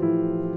Música